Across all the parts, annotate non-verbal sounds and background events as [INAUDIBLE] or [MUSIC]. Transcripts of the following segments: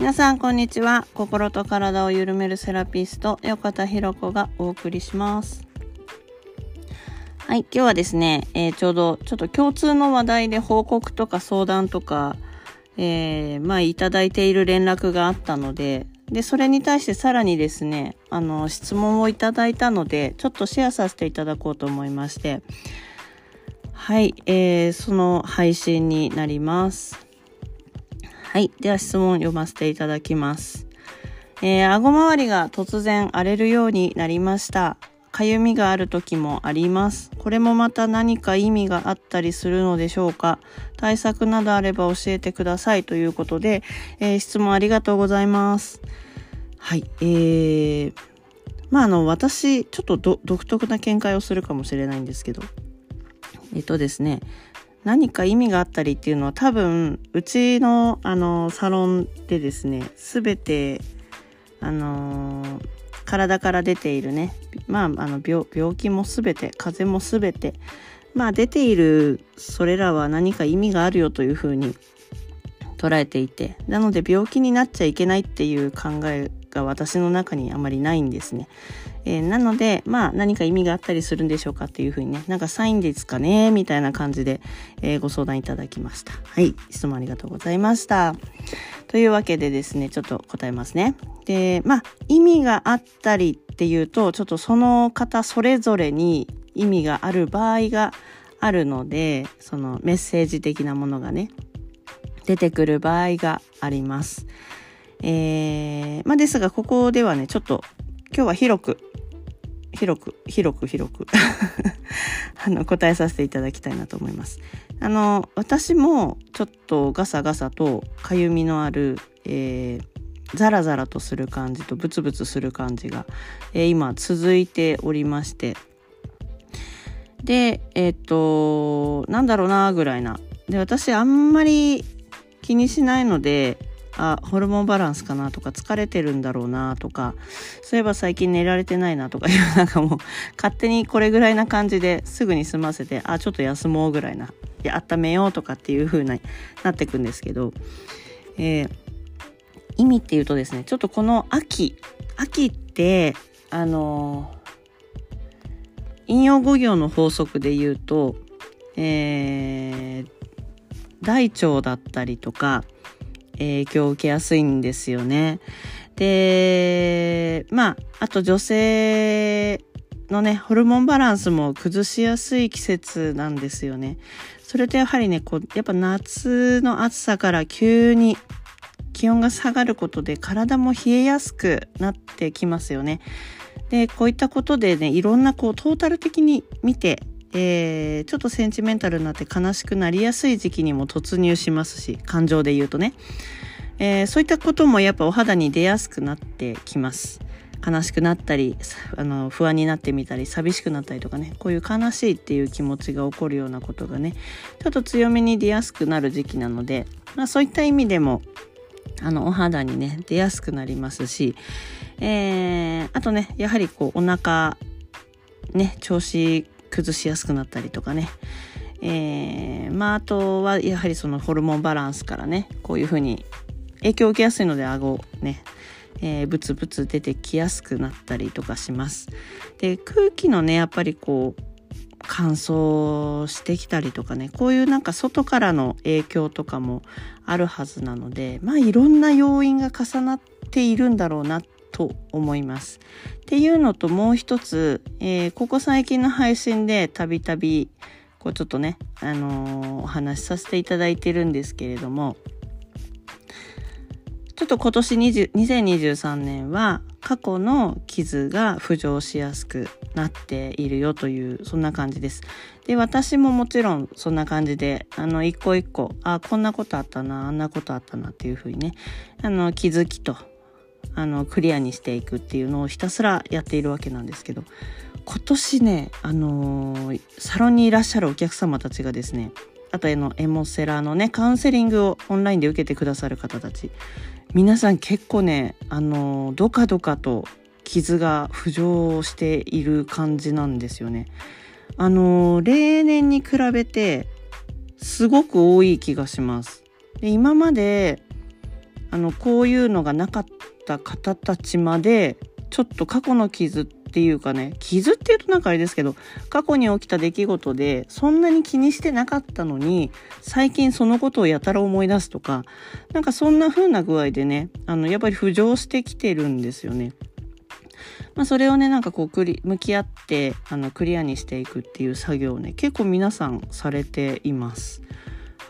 皆さんこんにちは。心と体を緩めるセラピスト横田博子がお送りします。はい今日はですね、えー、ちょうどちょっと共通の話題で報告とか相談とか、えー、まあいただいている連絡があったのででそれに対してさらにですねあの質問をいただいたのでちょっとシェアさせていただこうと思いまして。はい、えー、その配信になります。はい。では質問読ませていただきます。えー、顎周りが突然荒れるようになりました。かゆみがある時もあります。これもまた何か意味があったりするのでしょうか対策などあれば教えてくださいということで、えー、質問ありがとうございます。はい。えー、まああの私ちょっと独特な見解をするかもしれないんですけどえっとですね何か意味があったりっていうのは多分うちのあのサロンでですね全てあの、体から出ているねまああの病気も全て風邪も全てまあ出ているそれらは何か意味があるよというふうに捉えていてなので病気になっちゃいけないっていう考えが私の中にあまりないんですね。えー、なので、まあ何か意味があったりするんでしょうかっていうふうにね、なんかサインですかねみたいな感じで、えー、ご相談いただきました。はい、質問ありがとうございました。というわけでですね、ちょっと答えますね。で、まあ意味があったりっていうと、ちょっとその方それぞれに意味がある場合があるので、そのメッセージ的なものがね、出てくる場合があります。えー、まあですがここではね、ちょっと今日は広く広く広く広く [LAUGHS] あの答えさせていただきたいなと思います。あの私もちょっとガサガサとかゆみのある、えー、ザラザラとする感じとブツブツする感じが、えー、今続いておりましてでえっ、となんだろうなぐらいなで私あんまり気にしないのであホルモンバランスかなとか疲れてるんだろうなとかそういえば最近寝られてないなとかいう [LAUGHS] なんかもう勝手にこれぐらいな感じですぐに済ませてあちょっと休もうぐらいなで温めようとかっていう風になってくんですけど、えー、意味っていうとですねちょっとこの秋秋ってあのー、引用語行の法則で言うと、えー、大腸だったりとか影響を受けやすいんですよね。で、まあ、あと女性のね、ホルモンバランスも崩しやすい季節なんですよね。それとやはりね、こう、やっぱ夏の暑さから急に気温が下がることで体も冷えやすくなってきますよね。で、こういったことでね、いろんなこうトータル的に見てえー、ちょっとセンチメンタルになって悲しくなりやすい時期にも突入しますし感情で言うとね、えー、そういったこともやっぱお肌に出やすくなってきます。悲しくなったりあの不安になってみたり寂しくなったりとかね。こういう悲しいっていう気持ちが起こるようなことがねちょっと強めに出やすくなる時期なので、まあ、そういった意味でもあのお肌にね出やすくなりますし、えー、あとねやはりこうお腹ね調子崩しやすくなったりとかね、えー、まああとはやはりそのホルモンバランスからねこういうふうに影響を受けやすいので顎ねえー、ブツブツ出てきやすくなったりとかします。で空気のねやっぱりこう乾燥してきたりとかねこういうなんか外からの影響とかもあるはずなのでまあいろんな要因が重なっているんだろうなと思います。っていうのともう一つ、えー、ここ最近の配信でたびたびこうちょっとね、あのー、お話しさせていただいてるんですけれどもちょっと今年20 2023年は過去の傷が浮上しやすくなっているよというそんな感じです。で私ももちろんそんな感じであの一個一個あこんなことあったなあんなことあったなっていうふうにねあの気づきとあのクリアにしていくっていうのをひたすらやっているわけなんですけど今年ねあのー、サロンにいらっしゃるお客様たちがですねあとのエモセラのねカウンセリングをオンラインで受けてくださる方たち皆さん結構ねあのー、どかどかと傷が浮上している感じなんですよね。あのー、例年に比べてすごく多い気がします。で今まであのこういうのがなかった方たちまでちょっと過去の傷っていうかね傷っていうとなんかあれですけど過去に起きた出来事でそんなに気にしてなかったのに最近そのことをやたら思い出すとかなんかそんな風な具合でねあのやっぱり浮上してきてるんですよね。まあ、それをねなんかこうクリ向き合ってあのクリアにしていくっていう作業をね結構皆さんされています。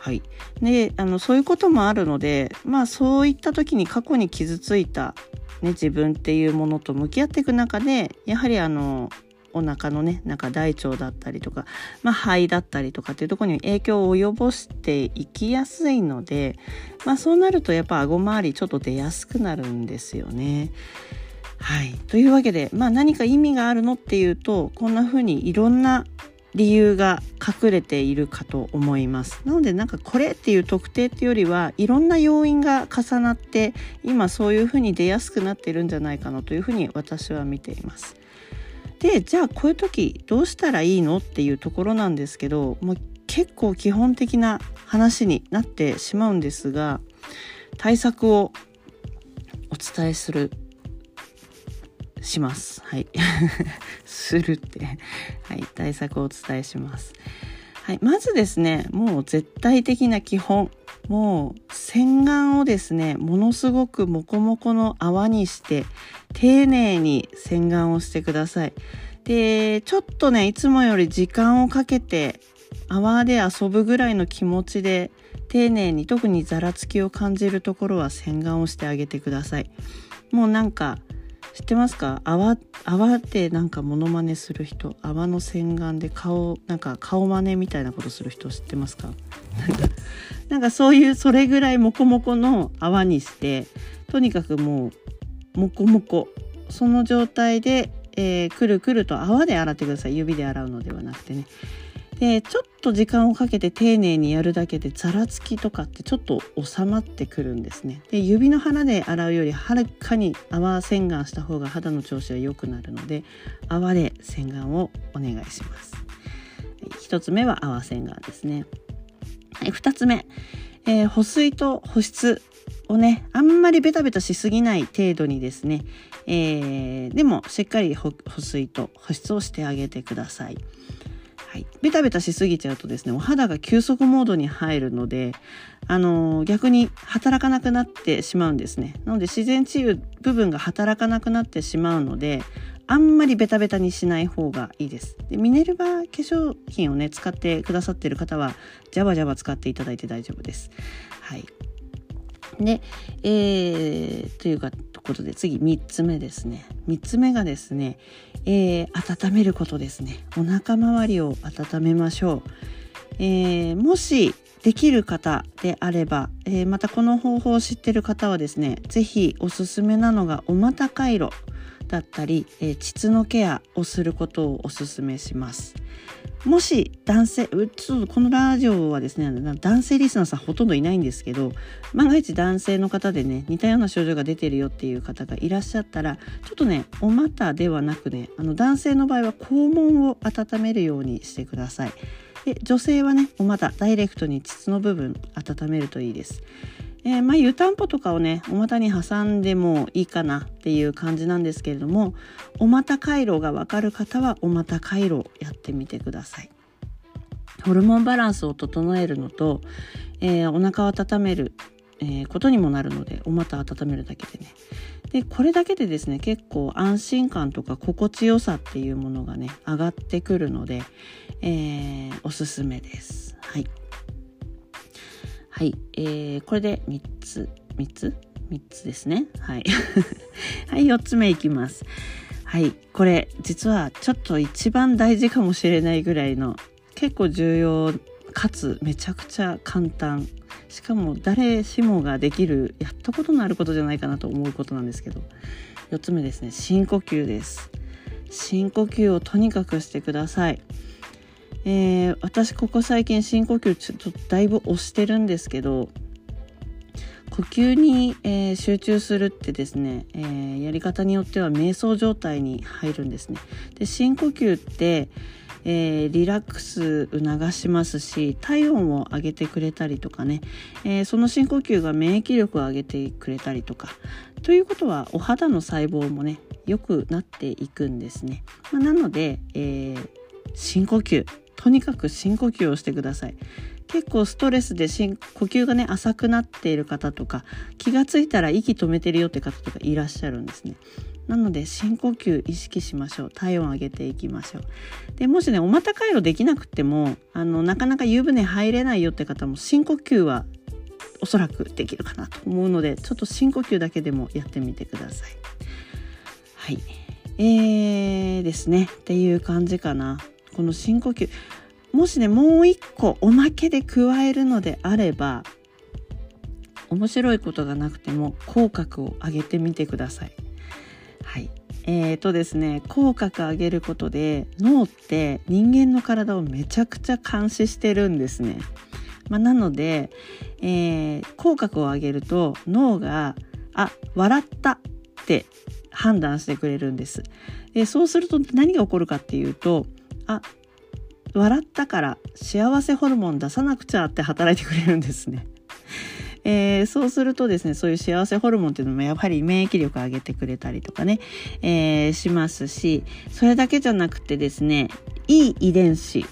はい、であのそういうこともあるのでまあそういった時に過去に傷ついた、ね、自分っていうものと向き合っていく中でやはりあのお腹のねなんか大腸だったりとか、まあ、肺だったりとかっていうところに影響を及ぼしていきやすいので、まあ、そうなるとやっぱ顎周りちょっと出やすくなるんですよね。はい、というわけで、まあ、何か意味があるのっていうとこんな風にいろんな理由が隠れているかと思います。なのでなんかこれっていう特定っていうよりはいろんな要因が重なって今そういうふうに出やすくなってるんじゃないかなというふうに私は見ています。でじゃあこういう時どうしたらいいのっていうところなんですけどもう結構基本的な話になってしまうんですが対策をお伝えするします。はい。[LAUGHS] するって。はい。対策をお伝えします。はい。まずですね、もう絶対的な基本。もう洗顔をですね、ものすごくモコモコの泡にして、丁寧に洗顔をしてください。で、ちょっとね、いつもより時間をかけて、泡で遊ぶぐらいの気持ちで、丁寧に特にざらつきを感じるところは洗顔をしてあげてください。もうなんか知ってますか？泡泡でなんかモノマネする人？泡の洗顔で顔なんか顔真似みたいなことする人知ってますかなんかそういうそれぐらいモコモコの泡にしてとにかくもうモコモコ。その状態で、えー、くるくると泡で洗ってください。指で洗うのではなくてね。でちょっと時間をかけて丁寧にやるだけでざらつきとかってちょっと収まってくるんですね。で指の腹で洗うよりはるかに泡洗顔した方が肌の調子が良くなるので泡で洗顔をお願いします。1つ目は泡洗顔ですね。はい2つ目、えー、保水と保湿をねあんまりベタベタしすぎない程度にですね、えー、でもしっかり保水と保湿をしてあげてください。はい、ベタベタしすぎちゃうとですねお肌が休息モードに入るので、あの、逆に働かなくなってしまうんですね。なので自然治癒部分が働かなくなってしまうのであんまりベタベタにしない方がいいです。でミネルヴァ化粧品をね使ってくださってる方はジャバジャバ使っていただいて大丈夫です。はい。で、えー、というかことで次3つ目ですね。3つ目がですね、えー、温めることですね。お腹周りを温めましょう、えー、もしできる方であれば、えー、またこの方法を知ってる方はですね是非おすすめなのがお股回路だったり、えー、膣のケアをすることをおすすめします。もし男性ちょっとこのラジオはですね男性リスナーさんほとんどいないんですけど万が一男性の方でね似たような症状が出てるよっていう方がいらっしゃったらちょっとねお股ではなくねあの男性の場合は肛門を温めるようにしてください。で女性はねお股ダイレクトに膣の部分温めるといいです。えー、まあ湯たんぽとかをねお股に挟んでもいいかなっていう感じなんですけれどもお股回路がわかる方はお股回路をやってみてください。ホルモンバランスを整えるのと、えー、お腹を温める、え、ことにもなるのでお股を温めるだけでねでこれだけでですね結構安心感とか心地よさっていうものがね上がってくるので、えー、おすすめです。はいはい、えー、これで3つ、3つ ?3 つですね。はい。[LAUGHS] はい、4つ目いきます。はい、これ実はちょっと一番大事かもしれないぐらいの結構重要かつめちゃくちゃ簡単しかも誰しもができるやったことのあることじゃないかなと思うことなんですけど4つ目ですね深呼吸です深呼吸をとにかくしてくださいえー、私ここ最近深呼吸ちょっとだいぶ押してるんですけど呼吸に、えー、集中するってですね、えー、やり方によっては瞑想状態に入るんですね。で深呼吸って、えー、リラックス促しますし体温を上げてくれたりとかね、えー、その深呼吸が免疫力を上げてくれたりとか。ということはお肌の細胞もね良くなっていくんですね、まあ、なので、えー、深呼吸。とにかく深呼吸をしてください。結構ストレスで呼吸がね浅くなっている方とか気がついたら息止めてるよって方とかいらっしゃるんですね。なので深呼吸意識しましょう。体温上げていきましょう。でもしねお股回路できなくてもあのなかなか湯船入れないよって方も深呼吸はおそらくできるかなと思うのでちょっと深呼吸だけでもやってみてください。はい。えーですね。っていう感じかな。この深呼吸もしねもう一個おまけで加えるのであれば面白いことがなくても口角を上げてみてください。はい。えーとですね、口角上げることで脳って人間の体をめちゃくちゃ監視してるんですね。まあ、なので、えー、口角を上げると脳があ笑ったって判断してくれるんです。でそうすると何が起こるかっていうとあ笑ったから幸せホルモン出さなくちゃって働いてくれるんですね。[LAUGHS] えー、そうするとですね、そういう幸せホルモンっていうのもやっぱり免疫力上げてくれたりとかね、えー、しますし、それだけじゃなくてですね、いい遺伝子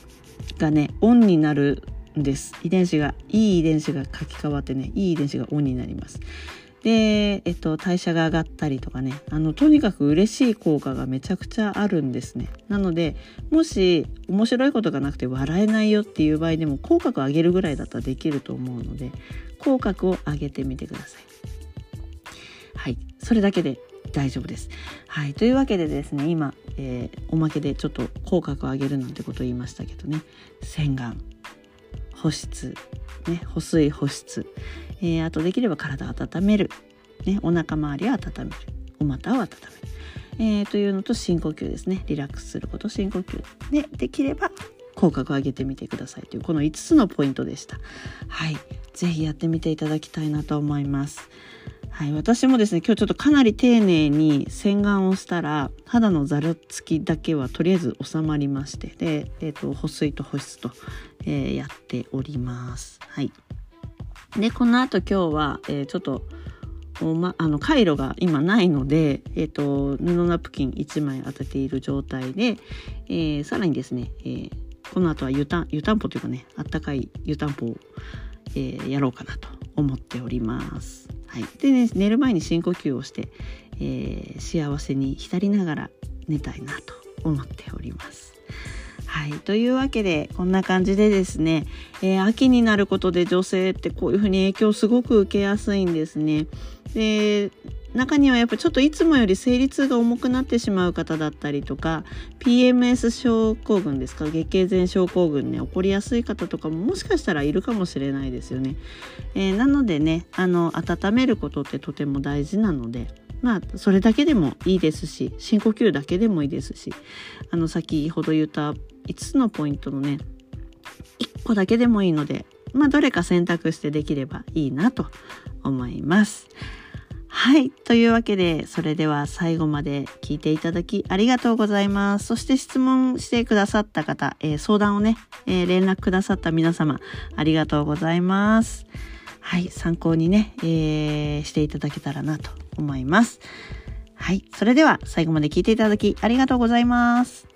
がね、オンになるんです。遺伝子が、いい遺伝子が書き換わってね、いい遺伝子がオンになります。で、えっと、代謝が上がったりとかね、あの、とにかく嬉しい効果がめちゃくちゃあるんですね。なので、もし面白いことがなくて笑えないよっていう場合でも、口角を上げるぐらいだったらできると思うので、口角を上げてみてください。はい。それだけで大丈夫です。はい。というわけでですね、今、えー、おまけでちょっと口角を上げるなんてことを言いましたけどね、洗顔、保湿、ね、保水保湿、えー、あとできれば体を温める、ね、お腹周りを温める。お股を温める、えー、というのと深呼吸ですね。リラックスすること深呼吸。でできれば口角を上げてみてください。というこの5つのポイントでした。はい。是非やってみていただきたいなと思います。はい、私もですね今日ちょっとかなり丁寧に洗顔をしたら肌のざらつきだけはとりあえず収まりましてで、えーと、保水と保湿と、えー、やっております。はいで、この後今日は、えー、ちょっと、ま、あの、回路が今ないので、え、ー、と、布ナプキン1枚当てている状態で、えー、さらにですね、えー、この後は湯たん、湯たんぽというかね、あったかい湯たんぽを、え、やろうかなと思っております。はい。でね、寝る前に深呼吸をして、えー、幸せに浸りながら寝たいなと思っております。はい。というわけで、こんな感じでですね、えー、秋になることで女性ってこういうふうに影響をすごく受けやすいんですね。で、中にはやっぱちょっといつもより生理痛が重くなってしまう方だったりとか PMS 症候群ですか月経前症候群ね起こりやすい方とかももしかしたらいるかもしれないですよね。えー、なのでねあの温めることってとても大事なのでまあそれだけでもいいですし深呼吸だけでもいいですしあの先ほど言った5つのポイントのね1個だけでもいいのでまあどれか選択してできればいいなと思います。はい。というわけで、それでは最後まで聞いていただきありがとうございます。そして質問してくださった方、えー、相談をね、えー、連絡くださった皆様、ありがとうございます。はい。参考にね、えー、していただけたらなと思います。はい。それでは最後まで聞いていただきありがとうございます。